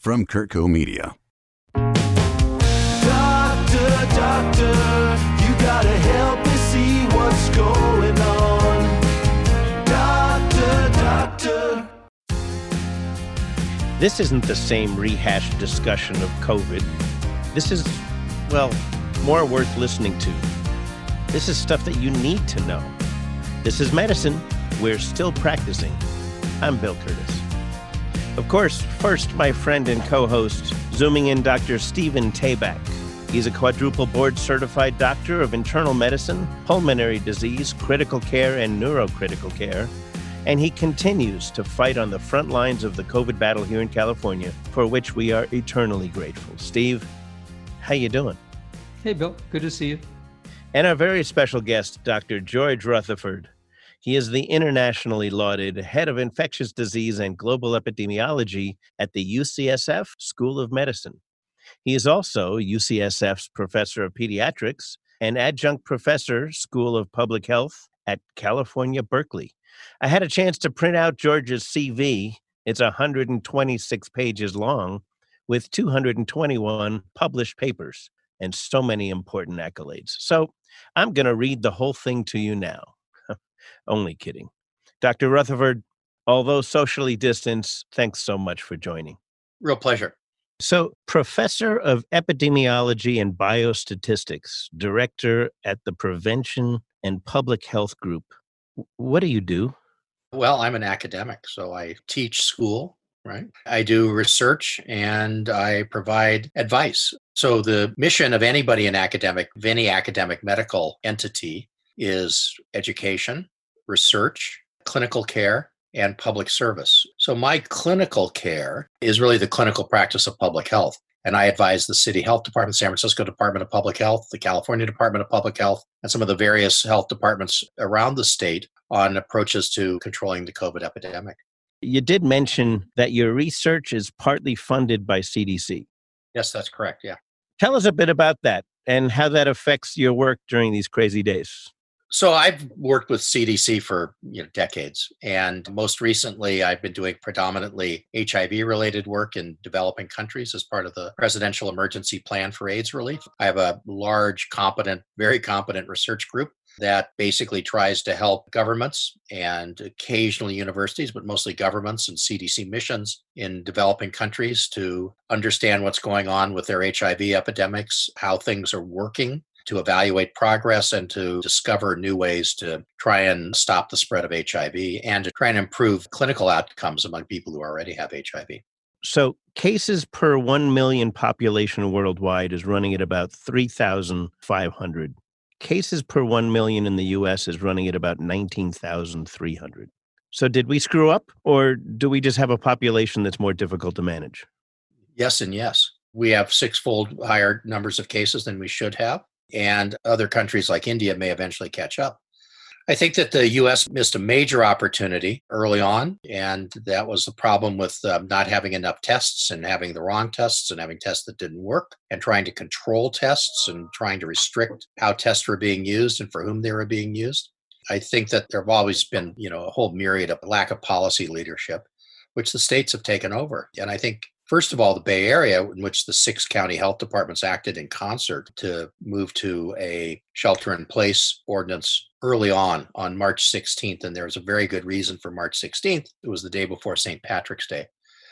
from Kurtco Media. Doctor, doctor, you gotta help me see what's going on. Doctor, doctor. This isn't the same rehashed discussion of COVID. This is, well, more worth listening to. This is stuff that you need to know. This is medicine. We're still practicing. I'm Bill Kurtis. Of course, first, my friend and co host, zooming in Dr. Stephen Tabak. He's a quadruple board certified doctor of internal medicine, pulmonary disease, critical care, and neurocritical care. And he continues to fight on the front lines of the COVID battle here in California, for which we are eternally grateful. Steve, how you doing? Hey, Bill. Good to see you. And our very special guest, Dr. George Rutherford. He is the internationally lauded head of infectious disease and global epidemiology at the UCSF School of Medicine. He is also UCSF's professor of pediatrics and adjunct professor, School of Public Health at California, Berkeley. I had a chance to print out George's CV. It's 126 pages long with 221 published papers and so many important accolades. So I'm going to read the whole thing to you now. Only kidding. Dr. Rutherford, although socially distanced, thanks so much for joining. Real pleasure. So, professor of epidemiology and biostatistics, director at the Prevention and Public Health Group. What do you do? Well, I'm an academic, so I teach school, right? I do research and I provide advice. So, the mission of anybody in academic, of any academic medical entity, is education, research, clinical care, and public service. So, my clinical care is really the clinical practice of public health. And I advise the City Health Department, San Francisco Department of Public Health, the California Department of Public Health, and some of the various health departments around the state on approaches to controlling the COVID epidemic. You did mention that your research is partly funded by CDC. Yes, that's correct. Yeah. Tell us a bit about that and how that affects your work during these crazy days. So I've worked with CDC for you know, decades, and most recently I've been doing predominantly HIV-related work in developing countries as part of the Presidential Emergency Plan for AIDS Relief. I have a large, competent, very competent research group that basically tries to help governments and occasionally universities, but mostly governments and CDC missions in developing countries to understand what's going on with their HIV epidemics, how things are working to evaluate progress and to discover new ways to try and stop the spread of HIV and to try and improve clinical outcomes among people who already have HIV. So, cases per 1 million population worldwide is running at about 3,500. Cases per 1 million in the US is running at about 19,300. So, did we screw up or do we just have a population that's more difficult to manage? Yes, and yes. We have sixfold higher numbers of cases than we should have and other countries like India may eventually catch up. I think that the US missed a major opportunity early on, and that was the problem with um, not having enough tests and having the wrong tests and having tests that didn't work, and trying to control tests and trying to restrict how tests were being used and for whom they were being used. I think that there have always been, you know, a whole myriad of lack of policy leadership, which the states have taken over. And I think First of all, the Bay Area, in which the six county health departments acted in concert to move to a shelter in place ordinance early on, on March 16th. And there was a very good reason for March 16th. It was the day before St. Patrick's Day.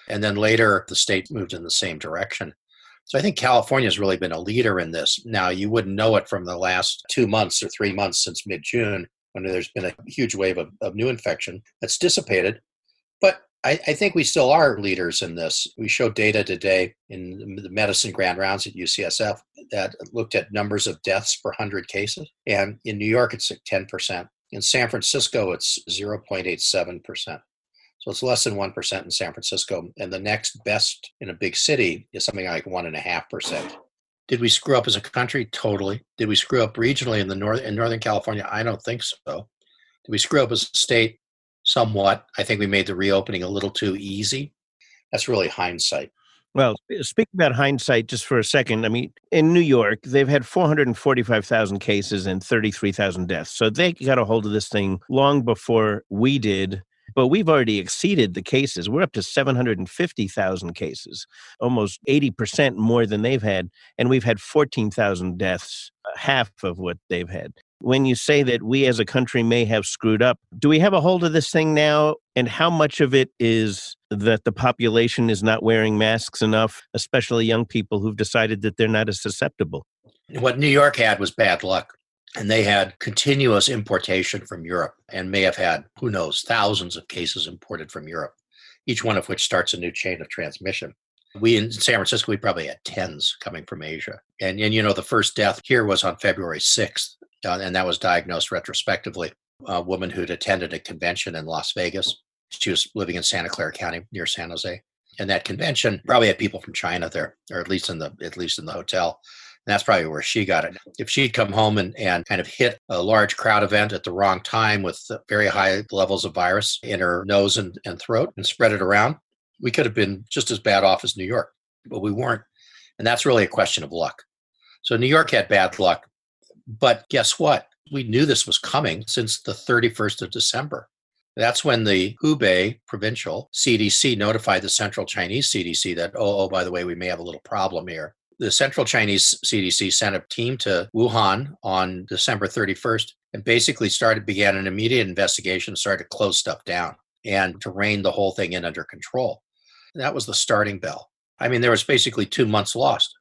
And then later, the state moved in the same direction. So I think California has really been a leader in this. Now, you wouldn't know it from the last two months or three months since mid June, when there's been a huge wave of, of new infection that's dissipated. But I, I, think we still are leaders in this. We showed data today in the medicine grand rounds at UCSF that looked at numbers of deaths per 100 cases. And in New York, it's at 10%. In San Francisco, it's 0.87%. So it's less than 1% in San Francisco. And the next best in a big city is something like 1.5%. Did we screw up as a country? Totally. Did we screw up regionally in the north in Northern California? I don't think so. Did we screw up as a state? Somewhat. I think we made the reopening a little too easy. That's really hindsight. Well, speaking about hindsight just for a second, I mean, in New York, they've had 445,000 cases and 33,000 deaths. So they got a hold of this thing long before we did. but we've already exceeded the cases. We're up to 750,000 cases, almost 80% more than they've had. And we've had 14,000 deaths, uh, half of what they've had. When you say that we as a country may have screwed up, do we have a hold of this thing now? And how much of it is that the population is not wearing masks enough, especially young people who've decided that they're not as susceptible? What New York had was bad luck. And they had continuous importation from Europe and may have had, who knows, thousands of cases imported from Europe, each one of which starts a new chain of transmission. We in San Francisco, we probably had tens coming from Asia. And, and you know, the first death here was on February 6th, uh, and that was diagnosed retrospectively. A woman who'd attended a convention in Las Vegas. She was living in Santa Clara County near San Jose. And that convention probably had people from China there, or at least in the at least in the hotel. And that's probably where she got it. If she'd come home and, and kind of hit a large crowd event at the wrong time with very high levels of virus in her nose and, and throat and spread it around, we could have been just as bad off as New York, but we weren't. And that's really a question of luck. So New York had bad luck. But guess what? We knew this was coming since the 31st of December. That's when the Hubei provincial CDC notified the central Chinese CDC that, oh, oh, by the way, we may have a little problem here the Central Chinese CDC sent a team to Wuhan on December 31st and basically started began an immediate investigation, started to close stuff down and to rein the whole thing in under control. That was the starting bell. I mean, there was basically two months lost.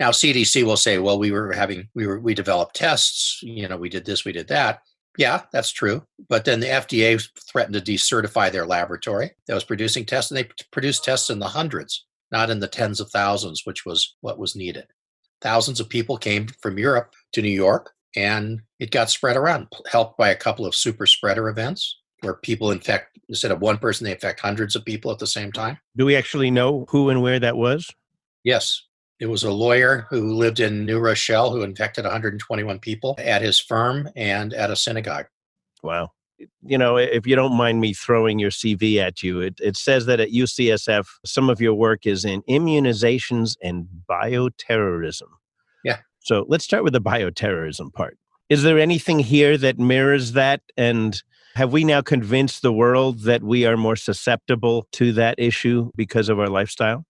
Now CDC will say, well, we were having we were we developed tests, you know, we did this, we did that. Yeah, that's true. But then the FDA threatened to decertify their laboratory that was producing tests, and they produced tests in the hundreds not in the tens of thousands, which was what was needed. Thousands of people came from Europe to New York, and it got spread around, helped by a couple of super spreader events where people infect, instead of one person, they infect hundreds of people at the same time. Do we actually know who and where that was? Yes. It was a lawyer who lived in New Rochelle who infected 121 people at his firm and at a synagogue. Wow you know, if you don't mind me throwing your CV at you, it, it says that at UCSF, some of your work is in immunizations and bioterrorism. Yeah. So let's start with the bioterrorism part. Is there anything here that mirrors that? And have we now convinced the world that we are more susceptible to that issue because of our lifestyle?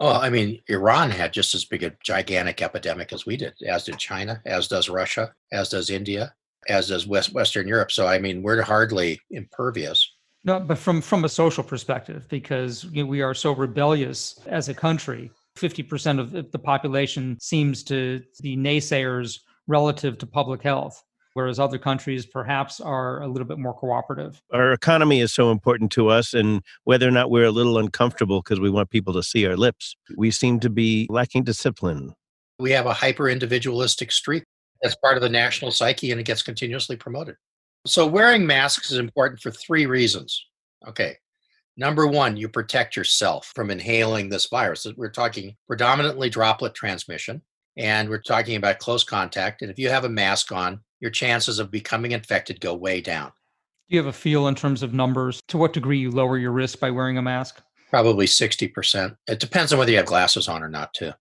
Well, I mean, Iran had just as big a gigantic epidemic as we did, as did China, as does Russia, as does India as does West, Western Europe. So I mean, we're hardly impervious. No, but from from a social perspective, because you know, we are so rebellious as a country. Fifty percent of the population seems to be naysayers relative to public health, whereas other countries perhaps are a little bit more cooperative. Our economy is so important to us, and whether or not we're a little uncomfortable because we want people to see our lips, we seem to be lacking discipline. We have a hyper individualistic streak that's part of the national psyche and it gets continuously promoted. So, wearing masks is important for three reasons. Okay. Number one, you protect yourself from inhaling this virus. We're talking predominantly droplet transmission, and we're talking about close contact. And if you have a mask on, your chances of becoming infected go way down. Do you have a feel in terms of numbers? To what degree you lower your risk by wearing a mask? Probably 60%. It depends on whether you have glasses on or not, too.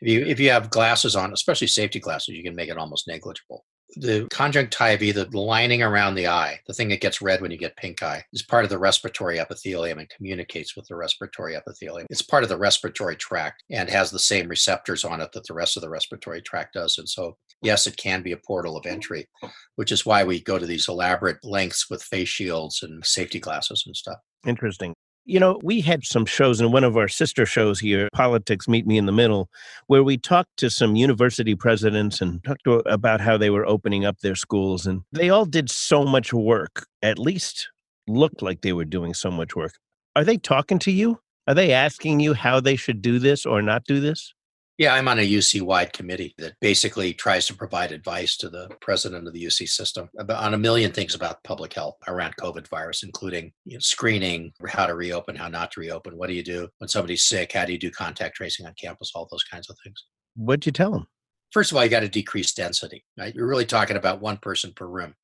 If you if you have glasses on, especially safety glasses, you can make it almost negligible. The conjunctiva, the lining around the eye, the thing that gets red when you get pink eye, is part of the respiratory epithelium and communicates with the respiratory epithelium. It's part of the respiratory tract and has the same receptors on it that the rest of the respiratory tract does. And so, yes, it can be a portal of entry, which is why we go to these elaborate lengths with face shields and safety glasses and stuff. Interesting. You know, we had some shows in one of our sister shows here, Politics Meet Me in the Middle, where we talked to some university presidents and talked to, about how they were opening up their schools. And they all did so much work, at least looked like they were doing so much work. Are they talking to you? Are they asking you how they should do this or not do this? Yeah, I'm on a UC wide committee that basically tries to provide advice to the president of the UC system about, on a million things about public health around COVID virus, including you know, screening, how to reopen, how not to reopen, what do you do when somebody's sick, how do you do contact tracing on campus, all those kinds of things. What'd you tell them? First of all, you got to decrease density. Right? You're really talking about one person per room.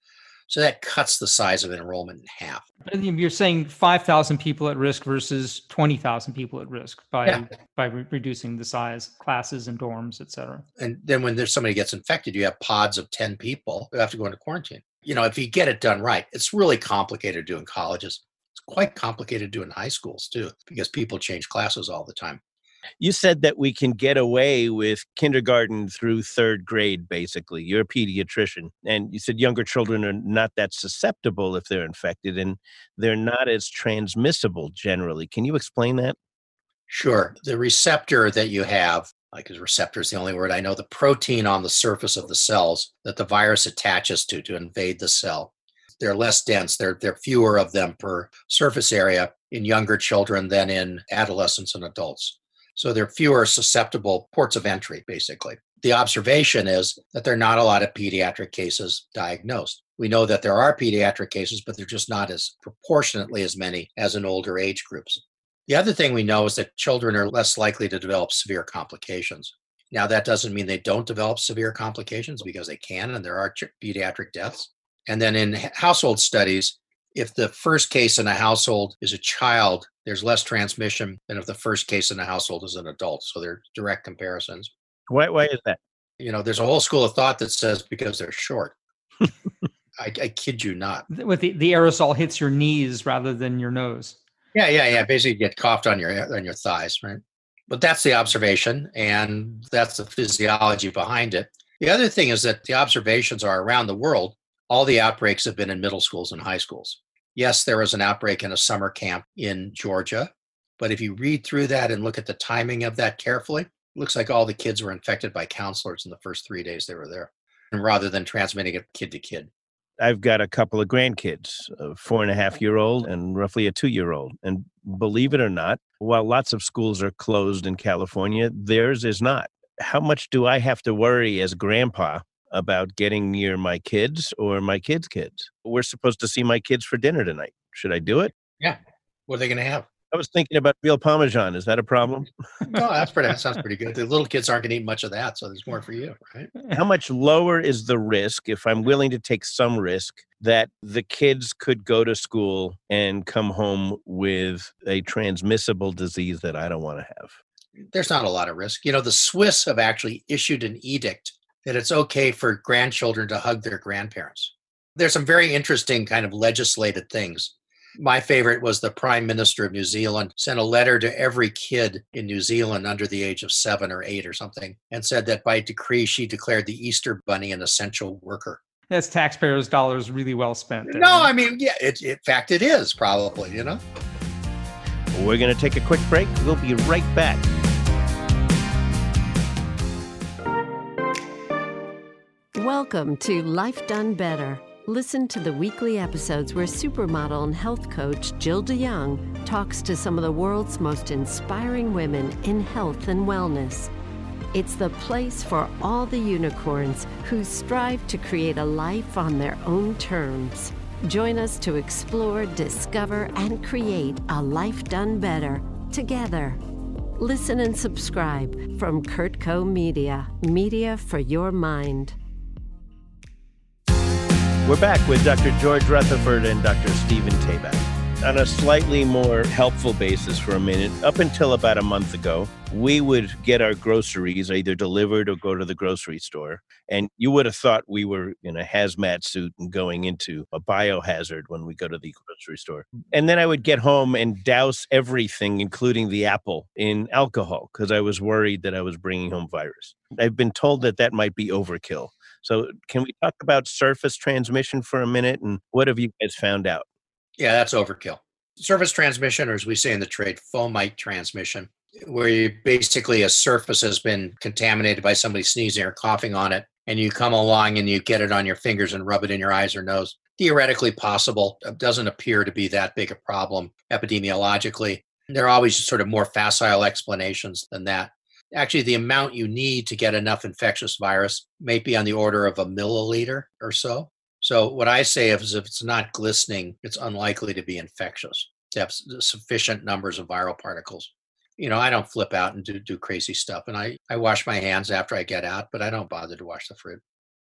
So that cuts the size of enrollment in half. You're saying 5,000 people at risk versus 20,000 people at risk by yeah. by re- reducing the size, classes and dorms, et cetera. And then when there's somebody gets infected, you have pods of 10 people who have to go into quarantine. You know, if you get it done right, it's really complicated doing colleges. It's quite complicated to do in high schools too, because people change classes all the time. You said that we can get away with kindergarten through third grade, basically. You're a pediatrician. And you said younger children are not that susceptible if they're infected and they're not as transmissible generally. Can you explain that? Sure. The receptor that you have, like a receptor is the only word I know, the protein on the surface of the cells that the virus attaches to to invade the cell. They're less dense. There are fewer of them per surface area in younger children than in adolescents and adults. So there are fewer susceptible ports of entry, basically. The observation is that there are not a lot of pediatric cases diagnosed. We know that there are pediatric cases, but they're just not as proportionately as many as in older age groups. The other thing we know is that children are less likely to develop severe complications. Now, that doesn't mean they don't develop severe complications because they can, and there are pediatric deaths. And then in household studies, if the first case in a household is a child, there's less transmission than if the first case in a household is an adult. So they're direct comparisons. Why, why is that? You know, there's a whole school of thought that says because they're short. I, I kid you not. With the, the aerosol hits your knees rather than your nose. Yeah, yeah, yeah. Basically, you get coughed on your on your thighs, right? But that's the observation, and that's the physiology behind it. The other thing is that the observations are around the world. All the outbreaks have been in middle schools and high schools. Yes, there was an outbreak in a summer camp in Georgia, but if you read through that and look at the timing of that carefully, it looks like all the kids were infected by counselors in the first three days they were there, and rather than transmitting it kid to kid. I've got a couple of grandkids, a four and a half year old and roughly a two year old. And believe it or not, while lots of schools are closed in California, theirs is not. How much do I have to worry as grandpa about getting near my kids or my kids' kids? We're supposed to see my kids for dinner tonight. Should I do it? Yeah. What are they going to have? I was thinking about veal parmesan. Is that a problem? no, that's pretty. That sounds pretty good. The little kids aren't going to eat much of that, so there's more for you, right? How much lower is the risk if I'm willing to take some risk that the kids could go to school and come home with a transmissible disease that I don't want to have? There's not a lot of risk. You know, the Swiss have actually issued an edict that it's okay for grandchildren to hug their grandparents. There's some very interesting kind of legislated things my favorite was the Prime Minister of New Zealand sent a letter to every kid in New Zealand under the age of seven or eight or something and said that by decree she declared the Easter Bunny an essential worker. That's taxpayers' dollars really well spent. There. No, I mean, yeah, it, in fact, it is probably, you know. We're going to take a quick break. We'll be right back. Welcome to Life Done Better Listen to the weekly episodes where supermodel and health coach Jill DeYoung talks to some of the world's most inspiring women in health and wellness. It's the place for all the unicorns who strive to create a life on their own terms. Join us to explore, discover, and create a life done better together. Listen and subscribe from Kurtco Media, media for your mind. We're back with Dr. George Rutherford and Dr. Stephen Tabak. On a slightly more helpful basis for a minute, up until about a month ago, we would get our groceries either delivered or go to the grocery store. And you would have thought we were in a hazmat suit and going into a biohazard when we go to the grocery store. And then I would get home and douse everything, including the apple, in alcohol because I was worried that I was bringing home virus. I've been told that that might be overkill. So, can we talk about surface transmission for a minute? And what have you guys found out? Yeah, that's overkill. Surface transmission, or as we say in the trade, fomite transmission, where you basically a surface has been contaminated by somebody sneezing or coughing on it, and you come along and you get it on your fingers and rub it in your eyes or nose. Theoretically possible. It doesn't appear to be that big a problem epidemiologically. There are always sort of more facile explanations than that actually the amount you need to get enough infectious virus may be on the order of a milliliter or so. So what I say is if it's not glistening, it's unlikely to be infectious to have sufficient numbers of viral particles. You know, I don't flip out and do, do crazy stuff. And I, I wash my hands after I get out, but I don't bother to wash the fruit.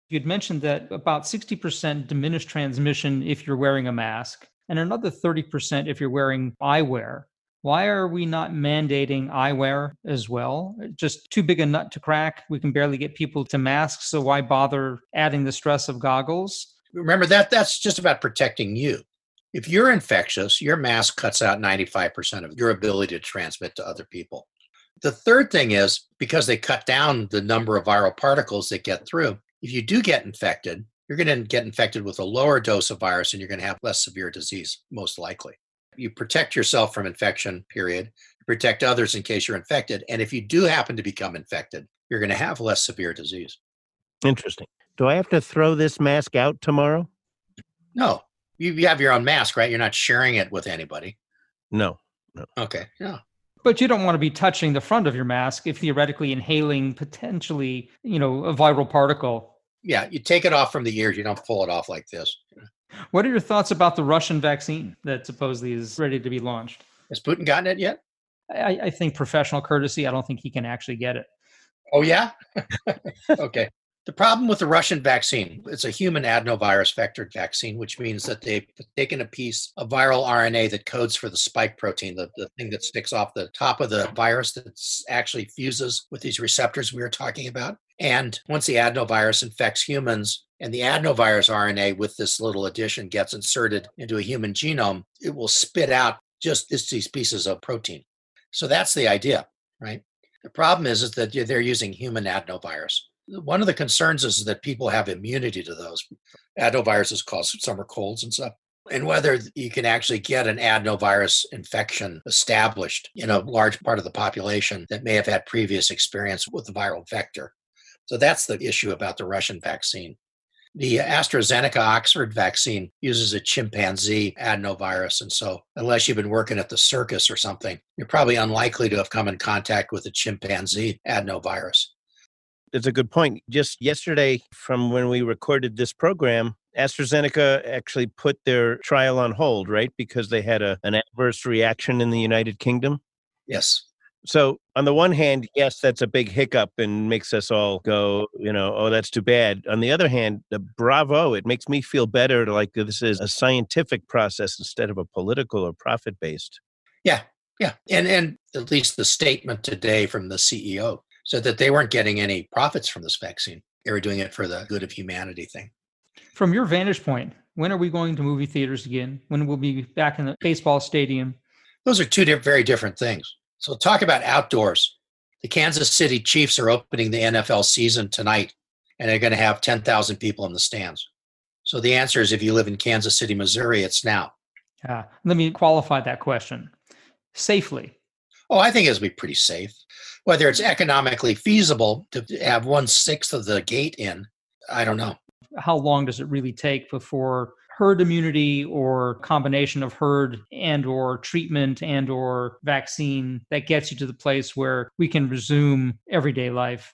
You'd mentioned that about 60% diminished transmission if you're wearing a mask, and another 30% if you're wearing eyewear. Why are we not mandating eyewear as well? Just too big a nut to crack. We can barely get people to masks, so why bother adding the stress of goggles? Remember that that's just about protecting you. If you're infectious, your mask cuts out 95% of your ability to transmit to other people. The third thing is because they cut down the number of viral particles that get through, if you do get infected, you're going to get infected with a lower dose of virus and you're going to have less severe disease, most likely. You protect yourself from infection, period. You protect others in case you're infected. And if you do happen to become infected, you're going to have less severe disease. Interesting. Do I have to throw this mask out tomorrow? No, you, you have your own mask, right? You're not sharing it with anybody. No. Okay. Yeah. But you don't want to be touching the front of your mask if theoretically inhaling potentially, you know, a viral particle. Yeah. You take it off from the ears. You don't pull it off like this. What are your thoughts about the Russian vaccine that supposedly is ready to be launched? Has Putin gotten it yet? I, I think professional courtesy. I don't think he can actually get it. Oh, yeah? okay. The problem with the Russian vaccine, it's a human adenovirus vectored vaccine, which means that they've taken a piece of viral RNA that codes for the spike protein, the, the thing that sticks off the top of the virus that actually fuses with these receptors we were talking about. And once the adenovirus infects humans and the adenovirus RNA with this little addition gets inserted into a human genome, it will spit out just these pieces of protein. So that's the idea, right? The problem is, is that they're using human adenovirus one of the concerns is that people have immunity to those. Adenoviruses cause summer colds and stuff. And whether you can actually get an adenovirus infection established in a large part of the population that may have had previous experience with the viral vector. So that's the issue about the Russian vaccine. The AstraZeneca Oxford vaccine uses a chimpanzee adenovirus. And so, unless you've been working at the circus or something, you're probably unlikely to have come in contact with a chimpanzee adenovirus. It's a good point. Just yesterday, from when we recorded this program, AstraZeneca actually put their trial on hold, right? Because they had a, an adverse reaction in the United Kingdom. Yes. So, on the one hand, mm-hmm. yes, that's a big hiccup and makes us all go, you know, oh, that's too bad. On the other hand, the bravo, it makes me feel better like this is a scientific process instead of a political or profit based. Yeah. Yeah. And and at least the statement today from the CEO said that they weren't getting any profits from this vaccine. They were doing it for the good of humanity thing. From your vantage point, when are we going to movie theaters again? When will we be back in the baseball stadium? Those are two very different things. So, talk about outdoors. The Kansas City Chiefs are opening the NFL season tonight, and they're going to have 10,000 people in the stands. So, the answer is if you live in Kansas City, Missouri, it's now. Uh, let me qualify that question safely. Oh, I think it'll be pretty safe. Whether it's economically feasible to have one sixth of the gate in, I don't know. How long does it really take before herd immunity or combination of herd and or treatment and or vaccine that gets you to the place where we can resume everyday life?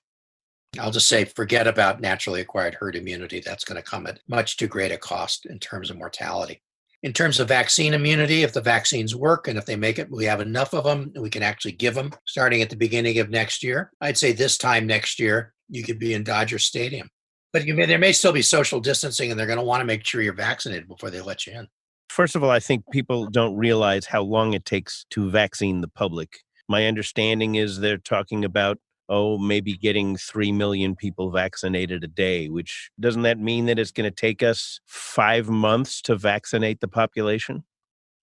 I'll just say forget about naturally acquired herd immunity. That's going to come at much too great a cost in terms of mortality in terms of vaccine immunity, if the vaccines work and if they make it, we have enough of them, we can actually give them starting at the beginning of next year. I'd say this time next year, you could be in Dodger Stadium. But you may, there may still be social distancing and they're going to want to make sure you're vaccinated before they let you in. First of all, I think people don't realize how long it takes to vaccine the public. My understanding is they're talking about oh, maybe getting 3 million people vaccinated a day, which doesn't that mean that it's going to take us five months to vaccinate the population?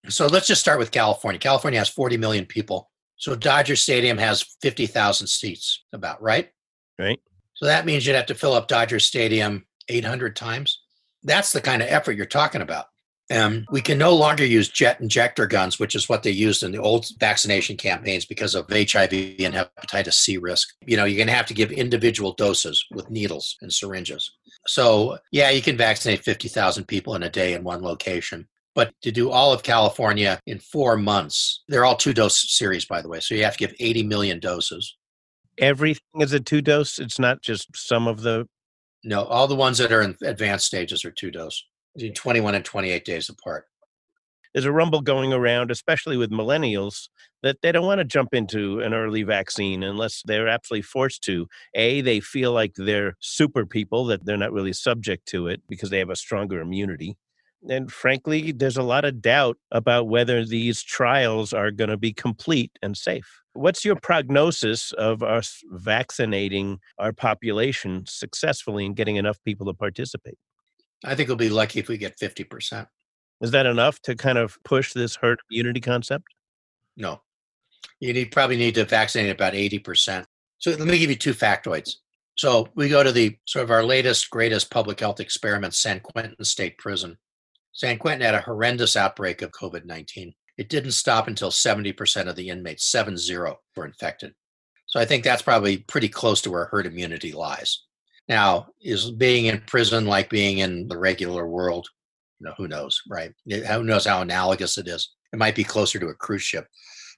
So let's just start with California. California has 40 million people. So Dodger Stadium has 50,000 seats, about, right? Right. So that means you'd have to fill up Dodger Stadium 800 times. That's the kind of effort you're talking about. Um, we can no longer use jet injector guns, which is what they used in the old vaccination campaigns because of HIV and hepatitis C risk. You know, you're going to have to give individual doses with needles and syringes. So, yeah, you can vaccinate 50,000 people in a day in one location. But to do all of California in four months, they're all two dose series, by the way. So you have to give 80 million doses. Everything is a two dose? It's not just some of the. No, all the ones that are in advanced stages are two dose. 21 and 28 days apart. There's a rumble going around, especially with millennials, that they don't want to jump into an early vaccine unless they're absolutely forced to. A, they feel like they're super people, that they're not really subject to it because they have a stronger immunity. And frankly, there's a lot of doubt about whether these trials are going to be complete and safe. What's your prognosis of us vaccinating our population successfully and getting enough people to participate? I think we'll be lucky if we get 50%. Is that enough to kind of push this herd immunity concept? No. You need probably need to vaccinate about 80%. So let me give you two factoids. So we go to the sort of our latest, greatest public health experiment, San Quentin State Prison. San Quentin had a horrendous outbreak of COVID 19. It didn't stop until 70% of the inmates, 7 0, were infected. So I think that's probably pretty close to where herd immunity lies. Now, is being in prison like being in the regular world? You know, who knows, right? Who knows how analogous it is? It might be closer to a cruise ship,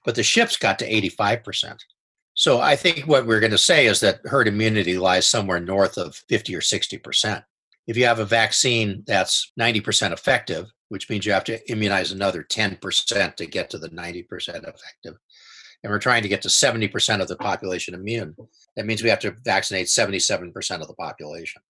but the ships got to 85%. So I think what we're going to say is that herd immunity lies somewhere north of 50 or 60%. If you have a vaccine that's 90% effective, which means you have to immunize another 10% to get to the 90% effective, and we're trying to get to 70% of the population immune, that means we have to vaccinate 77% of the population.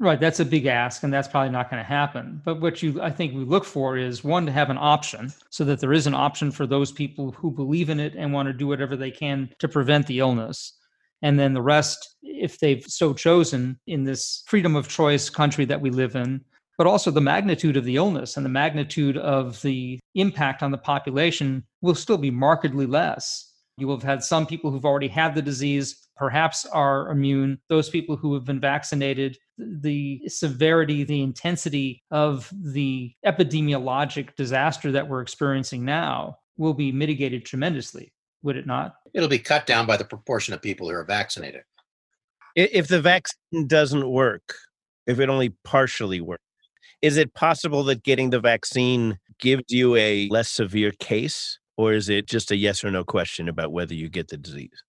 Right, that's a big ask, and that's probably not going to happen. But what you, I think, we look for is one to have an option, so that there is an option for those people who believe in it and want to do whatever they can to prevent the illness. And then the rest, if they've so chosen in this freedom of choice country that we live in, but also the magnitude of the illness and the magnitude of the impact on the population will still be markedly less. You will have had some people who've already had the disease perhaps are immune, those people who have been vaccinated, the severity, the intensity of the epidemiologic disaster that we're experiencing now will be mitigated tremendously, would it not? It'll be cut down by the proportion of people who are vaccinated. If the vaccine doesn't work, if it only partially works, is it possible that getting the vaccine gives you a less severe case? Or is it just a yes or no question about whether you get the disease?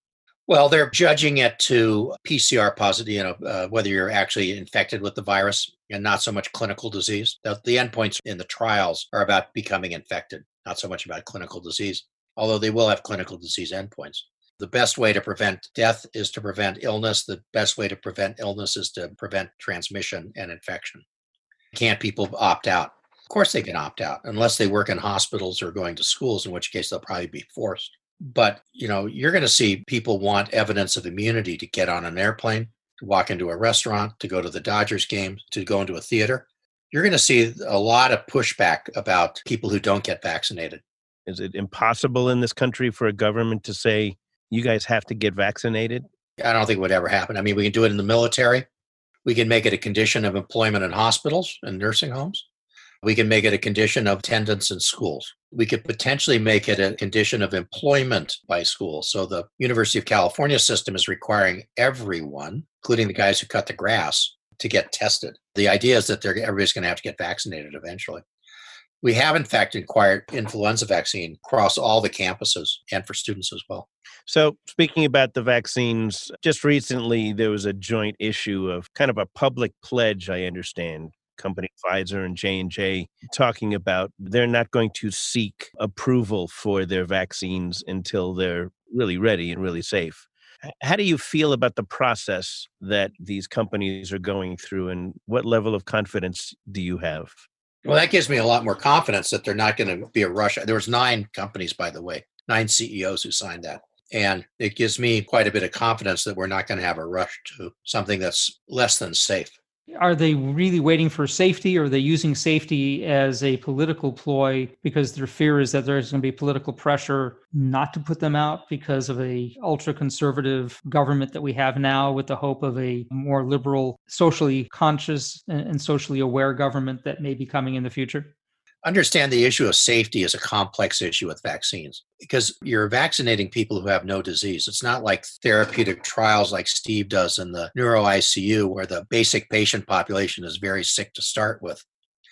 Well, they're judging it to PCR positive, you know, uh, whether you're actually infected with the virus and not so much clinical disease. The, the endpoints in the trials are about becoming infected, not so much about clinical disease, although they will have clinical disease endpoints. The best way to prevent death is to prevent illness. The best way to prevent illness is to prevent transmission and infection. Can't people opt out? Of course, they can opt out unless they work in hospitals or going to schools, in which case they'll probably be forced. But, you know, you're going to see people want evidence of immunity to get on an airplane, to walk into a restaurant, to go to the Dodgers game, to go into a theater. You're going to see a lot of pushback about people who don't get vaccinated. Is it impossible in this country for a government to say, you guys have to get vaccinated? I don't think it would ever happen. I mean, we can do it in the military. We can make it a condition of employment in hospitals and nursing homes. We can make it a condition of attendance in schools. We could potentially make it a condition of employment by schools. So the University of California system is requiring everyone, including the guys who cut the grass, to get tested. The idea is that everybody's going to have to get vaccinated eventually. We have, in fact, acquired influenza vaccine across all the campuses and for students as well. So, speaking about the vaccines, just recently there was a joint issue of kind of a public pledge, I understand, company Pfizer and J&J talking about they're not going to seek approval for their vaccines until they're really ready and really safe. How do you feel about the process that these companies are going through and what level of confidence do you have? Well, that gives me a lot more confidence that they're not going to be a rush. There was nine companies, by the way, nine CEOs who signed that. And it gives me quite a bit of confidence that we're not going to have a rush to something that's less than safe are they really waiting for safety? Or are they using safety as a political ploy because their fear is that there's going to be political pressure not to put them out because of a ultra conservative government that we have now with the hope of a more liberal socially conscious and socially aware government that may be coming in the future understand the issue of safety is a complex issue with vaccines because you're vaccinating people who have no disease. It's not like therapeutic trials like Steve does in the neuro ICU, where the basic patient population is very sick to start with.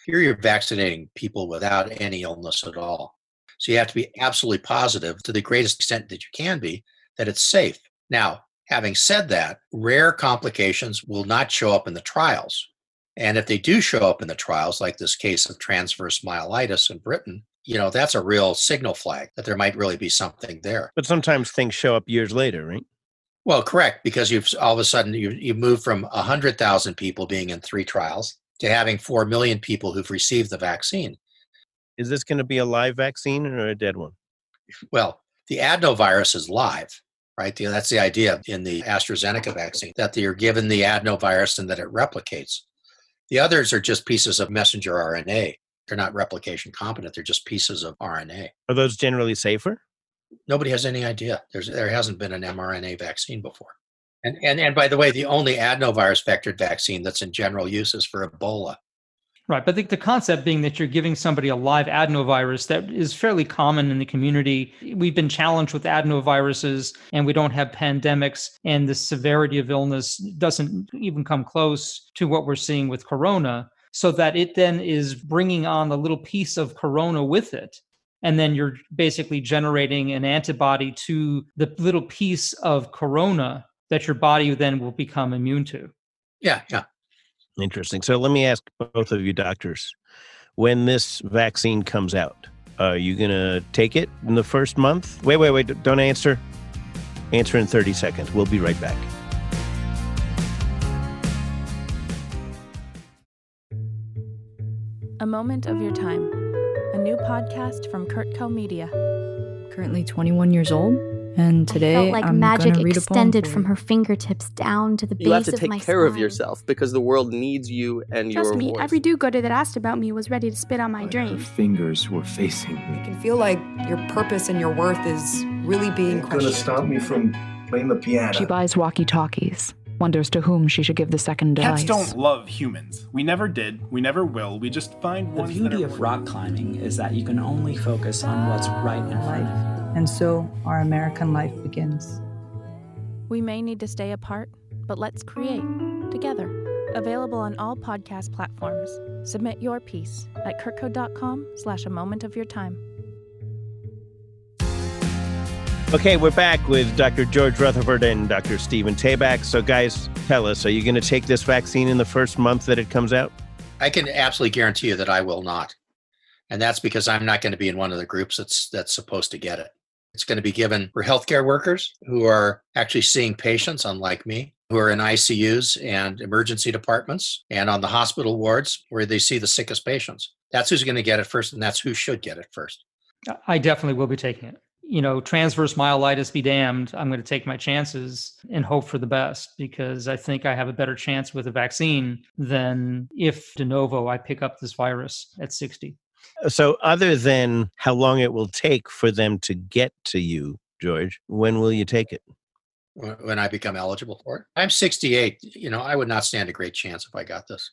Here you're vaccinating people without any illness at all. So you have to be absolutely positive to the greatest extent that you can be that it's safe. Now, having said that, rare complications will not show up in the trials. And if they do show up in the trials, like this case of transverse myelitis in Britain, you know, that's a real signal flag that there might really be something there. But sometimes things show up years later, right? Well, correct, because you've all of a sudden you you move from 100,000 people being in three trials to having 4 million people who've received the vaccine. Is this going to be a live vaccine or a dead one? Well, the adenovirus is live, right? That's the idea in the AstraZeneca vaccine that you're given the adenovirus and that it replicates. The others are just pieces of messenger RNA. They're not replication competent. They're just pieces of RNA. Are those generally safer? Nobody has any idea. There's there hasn't been an mRNA vaccine before. And and and by the way, the only adenovirus vectored vaccine that's in general use is for Ebola. Right. But the, the concept being that you're giving somebody a live adenovirus that is fairly common in the community. We've been challenged with adenoviruses and we don't have pandemics, and the severity of illness doesn't even come close to what we're seeing with corona. So that it then is bringing on a little piece of corona with it. And then you're basically generating an antibody to the little piece of corona that your body then will become immune to. Yeah, yeah. Interesting. So let me ask both of you doctors when this vaccine comes out, are you going to take it in the first month? Wait, wait, wait. Don't answer. Answer in 30 seconds. We'll be right back. A Moment of Your Time, a new podcast from Kurtco Media. Currently 21 years old, and today I felt like I'm magic read extended from her fingertips down to the base of my You have to take my care of yourself because the world needs you and Trust your Trust me, voice. every do-gooder that asked about me was ready to spit on my Her dream. fingers were facing me. You can feel like your purpose and your worth is really being It's gonna questioned. stop me from playing the piano. She buys walkie talkies, wonders to whom she should give the second Cats device. don't love humans. We never did. We never will. We just find The ones beauty that are of rock climbing is that you can only focus on what's right in front of you. And so our American life begins. We may need to stay apart, but let's create together. Available on all podcast platforms. Submit your piece at kurtco.com slash a moment of your time. Okay, we're back with Dr. George Rutherford and Dr. Stephen Tabak. So, guys, tell us, are you going to take this vaccine in the first month that it comes out? I can absolutely guarantee you that I will not. And that's because I'm not going to be in one of the groups that's that's supposed to get it. It's going to be given for healthcare workers who are actually seeing patients, unlike me, who are in ICUs and emergency departments and on the hospital wards where they see the sickest patients. That's who's going to get it first, and that's who should get it first. I definitely will be taking it. You know, transverse myelitis be damned. I'm going to take my chances and hope for the best because I think I have a better chance with a vaccine than if de novo I pick up this virus at 60. So, other than how long it will take for them to get to you, George, when will you take it? when I become eligible for it. I'm 68. You know, I would not stand a great chance if I got this.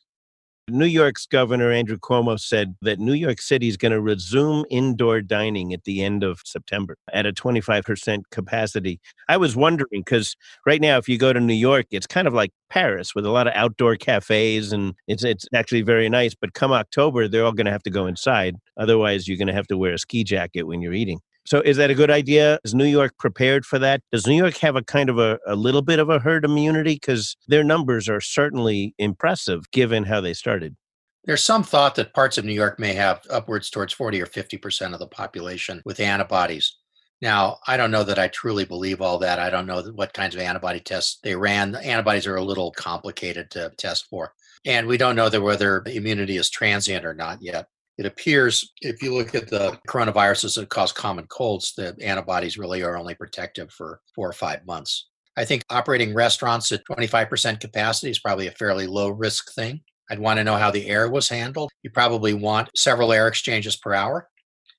New York's Governor Andrew Cuomo said that New York City is going to resume indoor dining at the end of September at a 25% capacity. I was wondering because right now, if you go to New York, it's kind of like Paris with a lot of outdoor cafes and it's, it's actually very nice. But come October, they're all going to have to go inside. Otherwise, you're going to have to wear a ski jacket when you're eating. So, is that a good idea? Is New York prepared for that? Does New York have a kind of a, a little bit of a herd immunity? Because their numbers are certainly impressive given how they started. There's some thought that parts of New York may have upwards towards 40 or 50% of the population with antibodies. Now, I don't know that I truly believe all that. I don't know what kinds of antibody tests they ran. The antibodies are a little complicated to test for. And we don't know whether immunity is transient or not yet. It appears, if you look at the coronaviruses that cause common colds, the antibodies really are only protective for four or five months. I think operating restaurants at 25% capacity is probably a fairly low risk thing. I'd want to know how the air was handled. You probably want several air exchanges per hour,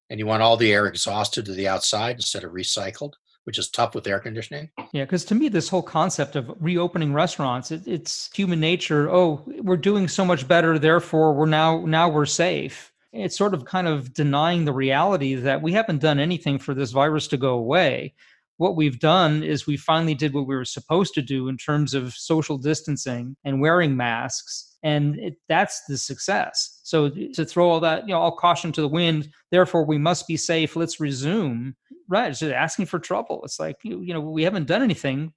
and you want all the air exhausted to the outside instead of recycled, which is tough with air conditioning. Yeah, because to me, this whole concept of reopening restaurants, it, it's human nature. Oh, we're doing so much better, therefore we're now now we're safe. It's sort of kind of denying the reality that we haven't done anything for this virus to go away. What we've done is we finally did what we were supposed to do in terms of social distancing and wearing masks, and it, that's the success. So to throw all that, you know, all caution to the wind, therefore we must be safe. Let's resume. Right, it's just asking for trouble. It's like you, you know, we haven't done anything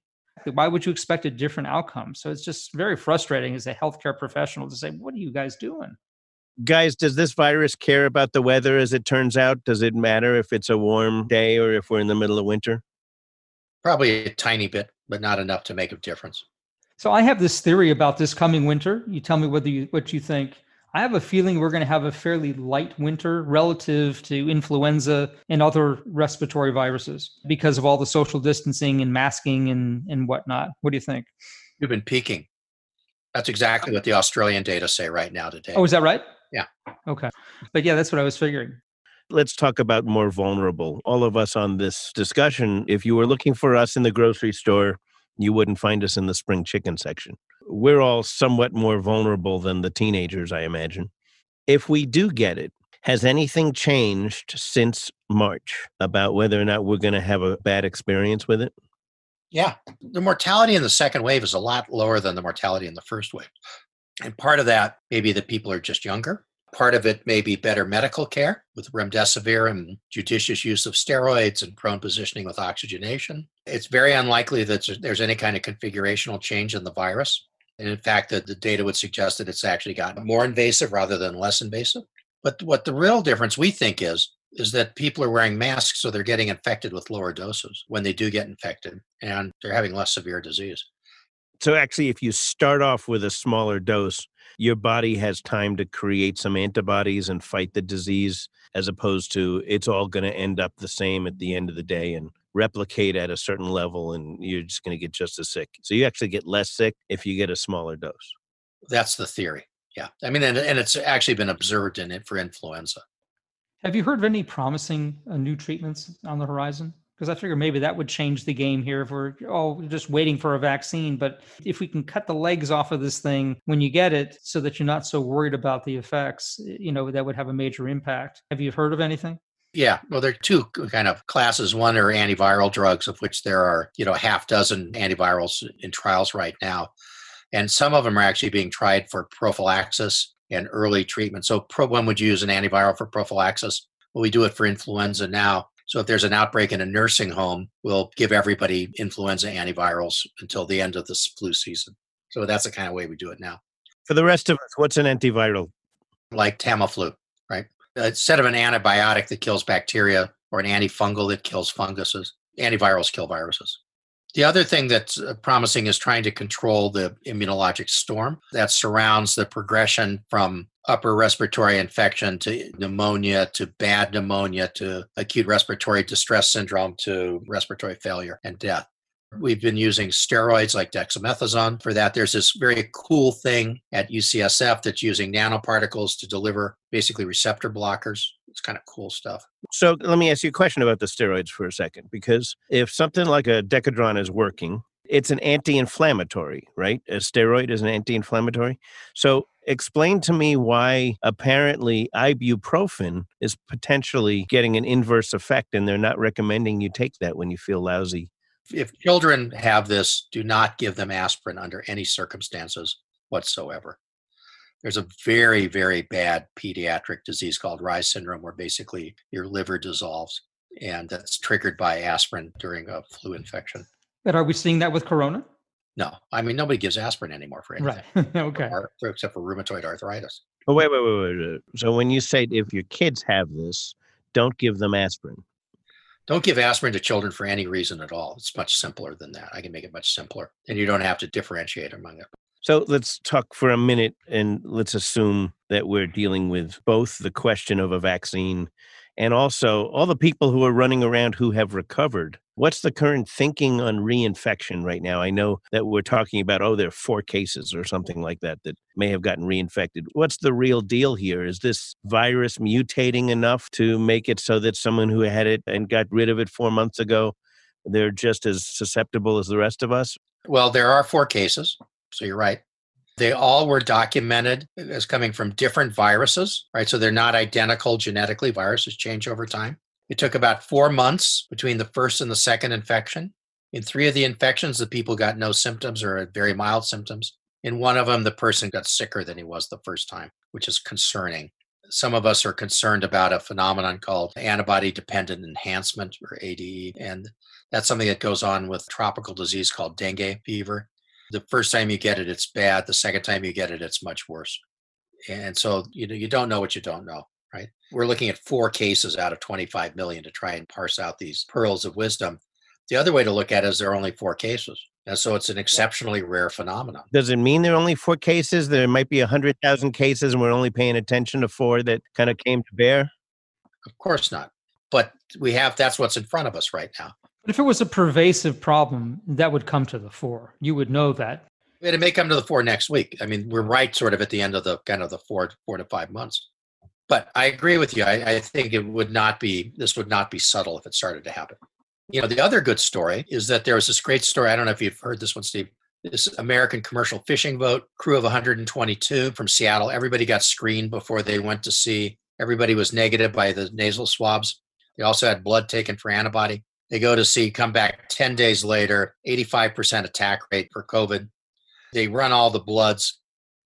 why would you expect a different outcome? So it's just very frustrating as a healthcare professional to say, what are you guys doing? Guys, does this virus care about the weather as it turns out? Does it matter if it's a warm day or if we're in the middle of winter? Probably a tiny bit, but not enough to make a difference. So I have this theory about this coming winter. You tell me whether you what you think. I have a feeling we're going to have a fairly light winter relative to influenza and other respiratory viruses because of all the social distancing and masking and, and whatnot. What do you think? You've been peeking. That's exactly what the Australian data say right now today. Oh, is that right? Yeah. Okay. But yeah, that's what I was figuring. Let's talk about more vulnerable. All of us on this discussion, if you were looking for us in the grocery store, you wouldn't find us in the spring chicken section. We're all somewhat more vulnerable than the teenagers, I imagine. If we do get it, has anything changed since March about whether or not we're going to have a bad experience with it? Yeah. The mortality in the second wave is a lot lower than the mortality in the first wave. And part of that maybe the people are just younger. Part of it may be better medical care with remdesivir and judicious use of steroids and prone positioning with oxygenation. It's very unlikely that there's any kind of configurational change in the virus. And in fact, the, the data would suggest that it's actually gotten more invasive rather than less invasive. But what the real difference we think is, is that people are wearing masks so they're getting infected with lower doses when they do get infected and they're having less severe disease. So actually, if you start off with a smaller dose, your body has time to create some antibodies and fight the disease, as opposed to it's all going to end up the same at the end of the day and replicate at a certain level, and you're just going to get just as sick. So you actually get less sick if you get a smaller dose. That's the theory. Yeah. I mean, and, and it's actually been observed in it for influenza. Have you heard of any promising uh, new treatments on the horizon? Because I figure maybe that would change the game here if we're oh just waiting for a vaccine. But if we can cut the legs off of this thing when you get it, so that you're not so worried about the effects, you know, that would have a major impact. Have you heard of anything? Yeah, well, there are two kind of classes. One are antiviral drugs, of which there are, you know, a half dozen antivirals in trials right now. And some of them are actually being tried for prophylaxis and early treatment. So, pro, when would you use an antiviral for prophylaxis? Well, we do it for influenza now. So if there's an outbreak in a nursing home, we'll give everybody influenza antivirals until the end of the flu season. So that's the kind of way we do it now. For the rest of us, what's an antiviral? Like Tamiflu, right? Instead of an antibiotic that kills bacteria or an antifungal that kills funguses, antivirals kill viruses. The other thing that's uh, promising is trying to control the immunologic storm that surrounds the progression from upper respiratory infection to pneumonia to bad pneumonia to acute respiratory distress syndrome to respiratory failure and death. Mm-hmm. We've been using steroids like dexamethasone for that. There's this very cool thing at UCSF that's using nanoparticles to deliver basically receptor blockers. It's kind of cool stuff. So let me ask you a question about the steroids for a second, because if something like a Decadron is working, it's an anti-inflammatory, right? A steroid is an anti-inflammatory. So explain to me why apparently ibuprofen is potentially getting an inverse effect and they're not recommending you take that when you feel lousy if children have this, do not give them aspirin under any circumstances whatsoever. There's a very, very bad pediatric disease called Reye syndrome, where basically your liver dissolves, and that's triggered by aspirin during a flu infection. But are we seeing that with corona? No, I mean nobody gives aspirin anymore for anything. Right. okay. except for rheumatoid arthritis. Oh wait, wait, wait, wait. So when you say if your kids have this, don't give them aspirin. Don't give aspirin to children for any reason at all. It's much simpler than that. I can make it much simpler, and you don't have to differentiate among it. So let's talk for a minute and let's assume that we're dealing with both the question of a vaccine and also all the people who are running around who have recovered. What's the current thinking on reinfection right now? I know that we're talking about, oh, there are four cases or something like that that may have gotten reinfected. What's the real deal here? Is this virus mutating enough to make it so that someone who had it and got rid of it four months ago, they're just as susceptible as the rest of us? Well, there are four cases. So you're right. They all were documented as coming from different viruses, right? So they're not identical genetically. Viruses change over time. It took about four months between the first and the second infection. In three of the infections, the people got no symptoms or very mild symptoms. In one of them, the person got sicker than he was the first time, which is concerning. Some of us are concerned about a phenomenon called antibody dependent enhancement or ADE. And that's something that goes on with tropical disease called dengue fever the first time you get it, it's bad. The second time you get it, it's much worse. And so you know you don't know what you don't know, right? We're looking at four cases out of 25 million to try and parse out these pearls of wisdom. The other way to look at it is there are only four cases. And so it's an exceptionally rare phenomenon. Does it mean there are only four cases? There might be 100,000 cases and we're only paying attention to four that kind of came to bear? Of course not. But we have that's what's in front of us right now. But if it was a pervasive problem, that would come to the fore. You would know that. It may come to the fore next week. I mean, we're right sort of at the end of the kind of the four four to five months. But I agree with you. I, I think it would not be this would not be subtle if it started to happen. You know, the other good story is that there was this great story. I don't know if you've heard this one, Steve. This American commercial fishing boat, crew of 122 from Seattle. Everybody got screened before they went to sea. Everybody was negative by the nasal swabs. They also had blood taken for antibody. They go to sea, come back 10 days later, 85% attack rate for COVID. They run all the bloods.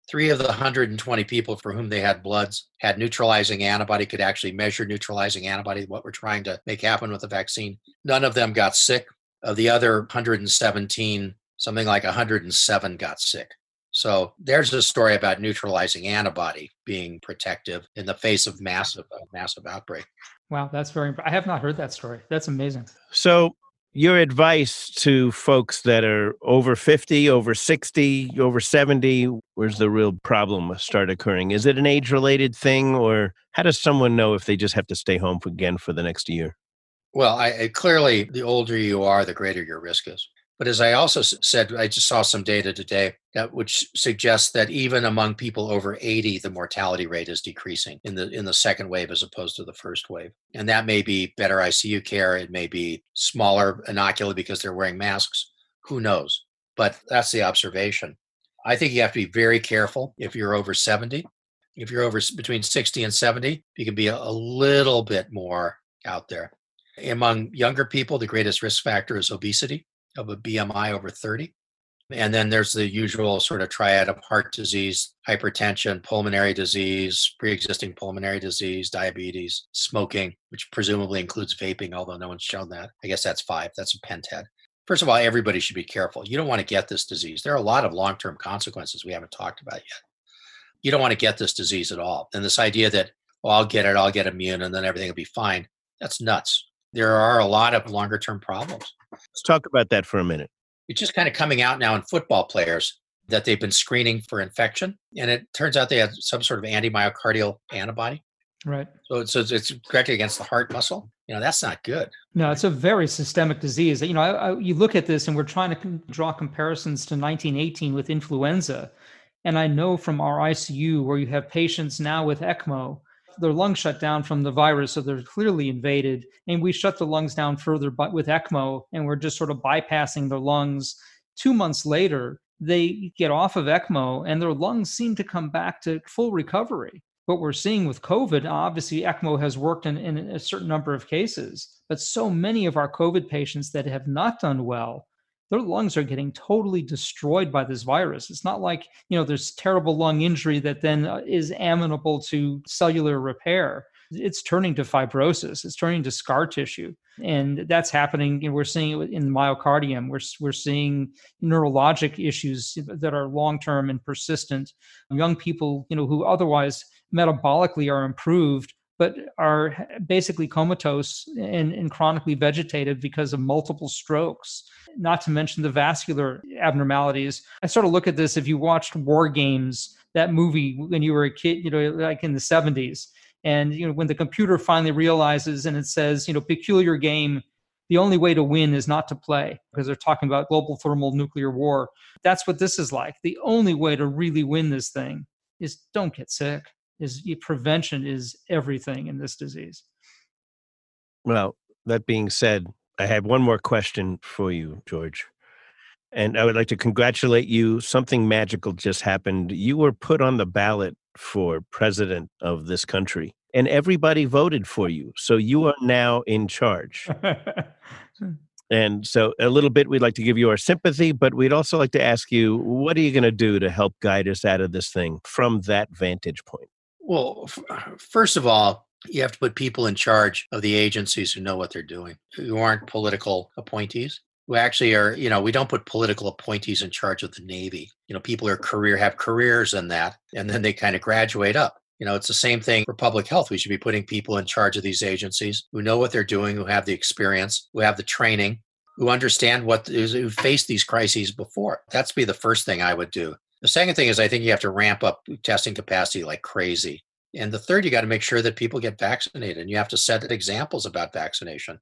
Three of the 120 people for whom they had bloods had neutralizing antibody, could actually measure neutralizing antibody, what we're trying to make happen with the vaccine. None of them got sick. Of the other 117, something like 107 got sick. So there's a story about neutralizing antibody being protective in the face of massive, uh, massive outbreak. Wow, that's very. I have not heard that story. That's amazing. So, your advice to folks that are over 50, over 60, over 70, where's the real problem start occurring? Is it an age related thing, or how does someone know if they just have to stay home again for the next year? Well, I, I clearly, the older you are, the greater your risk is. But as I also said, I just saw some data today that which suggests that even among people over 80, the mortality rate is decreasing in the in the second wave as opposed to the first wave. And that may be better ICU care, it may be smaller inocula because they're wearing masks. Who knows? But that's the observation. I think you have to be very careful if you're over 70. If you're over between 60 and 70, you can be a, a little bit more out there. Among younger people, the greatest risk factor is obesity of a BMI over 30. And then there's the usual sort of triad of heart disease, hypertension, pulmonary disease, pre existing pulmonary disease, diabetes, smoking, which presumably includes vaping, although no one's shown that. I guess that's five. That's a pentad. First of all, everybody should be careful. You don't want to get this disease. There are a lot of long term consequences we haven't talked about yet. You don't want to get this disease at all. And this idea that, well, I'll get it, I'll get immune, and then everything will be fine, that's nuts. There are a lot of longer term problems. Let's talk about that for a minute. It's just kind of coming out now in football players that they've been screening for infection, and it turns out they have some sort of antimyocardial antibody. Right. So it's, it's directed against the heart muscle. You know, that's not good. No, it's a very systemic disease. You know, I, I, you look at this and we're trying to draw comparisons to 1918 with influenza. And I know from our ICU where you have patients now with ECMO their lungs shut down from the virus, so they're clearly invaded. And we shut the lungs down further but with ECMO, and we're just sort of bypassing their lungs. Two months later, they get off of ECMO and their lungs seem to come back to full recovery. What we're seeing with COVID, obviously, ECMO has worked in, in a certain number of cases, but so many of our COVID patients that have not done well their lungs are getting totally destroyed by this virus. It's not like, you know, there's terrible lung injury that then uh, is amenable to cellular repair. It's turning to fibrosis, it's turning to scar tissue. And that's happening. We're seeing it in myocardium. We're, we're seeing neurologic issues that are long term and persistent. Young people, you know, who otherwise metabolically are improved but are basically comatose and, and, chronically vegetative because of multiple strokes, not to mention the vascular abnormalities. I sort of look at this if you watched War Games, that movie when you were a kid, you know, like in the 70s. And you know, when the computer finally realizes and it says, you know, peculiar game, the only way to win is not to play because they're talking about global thermal nuclear war. That's what this is like. The only way to really win this thing is don't get sick is prevention is everything in this disease. Well, that being said, I have one more question for you, George. And I would like to congratulate you. Something magical just happened. You were put on the ballot for president of this country, and everybody voted for you. So you are now in charge. and so, a little bit, we'd like to give you our sympathy, but we'd also like to ask you what are you going to do to help guide us out of this thing from that vantage point? Well, first of all, you have to put people in charge of the agencies who know what they're doing, who aren't political appointees, who actually are, you know, we don't put political appointees in charge of the Navy. You know, people are career have careers in that, and then they kind of graduate up. You know, it's the same thing for public health. We should be putting people in charge of these agencies who know what they're doing, who have the experience, who have the training, who understand what who faced these crises before. That's be the first thing I would do. The second thing is I think you have to ramp up testing capacity like crazy. And the third, you got to make sure that people get vaccinated and you have to set examples about vaccination.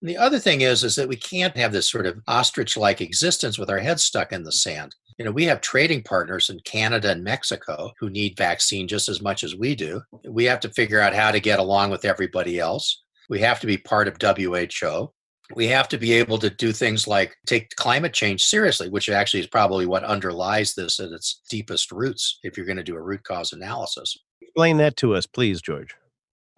And the other thing is, is that we can't have this sort of ostrich like existence with our heads stuck in the sand. You know, we have trading partners in Canada and Mexico who need vaccine just as much as we do. We have to figure out how to get along with everybody else. We have to be part of WHO. We have to be able to do things like take climate change seriously, which actually is probably what underlies this at its deepest roots, if you're going to do a root cause analysis. Explain that to us, please, George.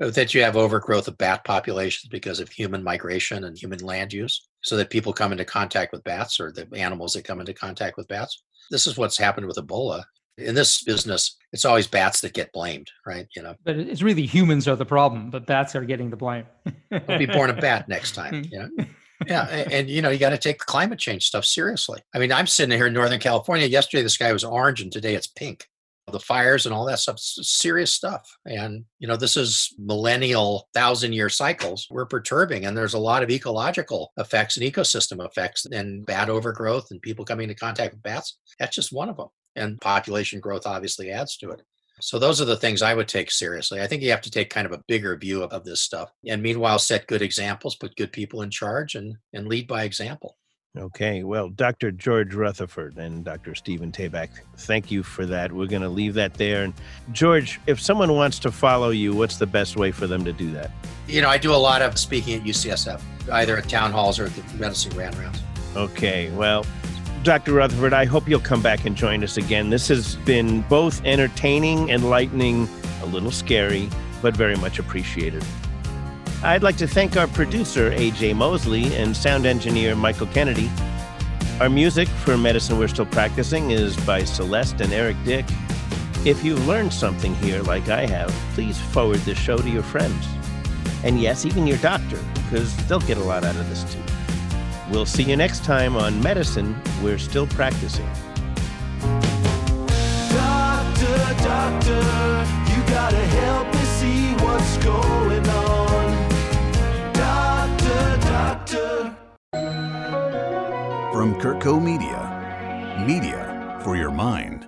Uh, that you have overgrowth of bat populations because of human migration and human land use, so that people come into contact with bats or the animals that come into contact with bats. This is what's happened with Ebola. In this business, it's always bats that get blamed, right? You know, But it's really humans are the problem, but bats are getting the blame. I'll be born a bat next time. You know? Yeah, and, and, you know you got to take the climate change stuff seriously. I mean, I'm sitting here in Northern California. Yesterday the sky was orange, and today it's pink. The fires and all that stuff, serious stuff. And you know, this is millennial, thousand-year cycles. We're perturbing, and there's a lot of ecological effects and ecosystem effects, and bat overgrowth, and people coming into contact with bats. That's just one of them. And population growth obviously adds to it. So those are the things I would take seriously. I think you have to take kind of a bigger view of, of, this stuff and meanwhile set good examples, put good people in charge and and lead by example. Okay. Well, Dr. George Rutherford and Dr. Stephen Tabak, thank you for that. We're going to leave that there. And George, if someone wants to follow you, what's the best way for them to do that? You know, I do a lot of speaking at UCSF, either at town halls or at the medicine grand rounds. Okay. Well, Dr. Rutherford, I hope you'll come back and join us again. This has been both entertaining, enlightening, a little scary, but very much appreciated. I'd like to thank our producer, AJ Mosley, and sound engineer, Michael Kennedy. Our music for Medicine We're Still Practicing is by Celeste and Eric Dick. If you've learned something here, like I have, please forward this show to your friends. And yes, even your doctor, because they'll get a lot out of this too. We'll see you next time on Medicine We're Still Practicing. Doctor, doctor, you gotta help me see what's going on. Doctor, doctor. From Kurtco Media, media for your mind.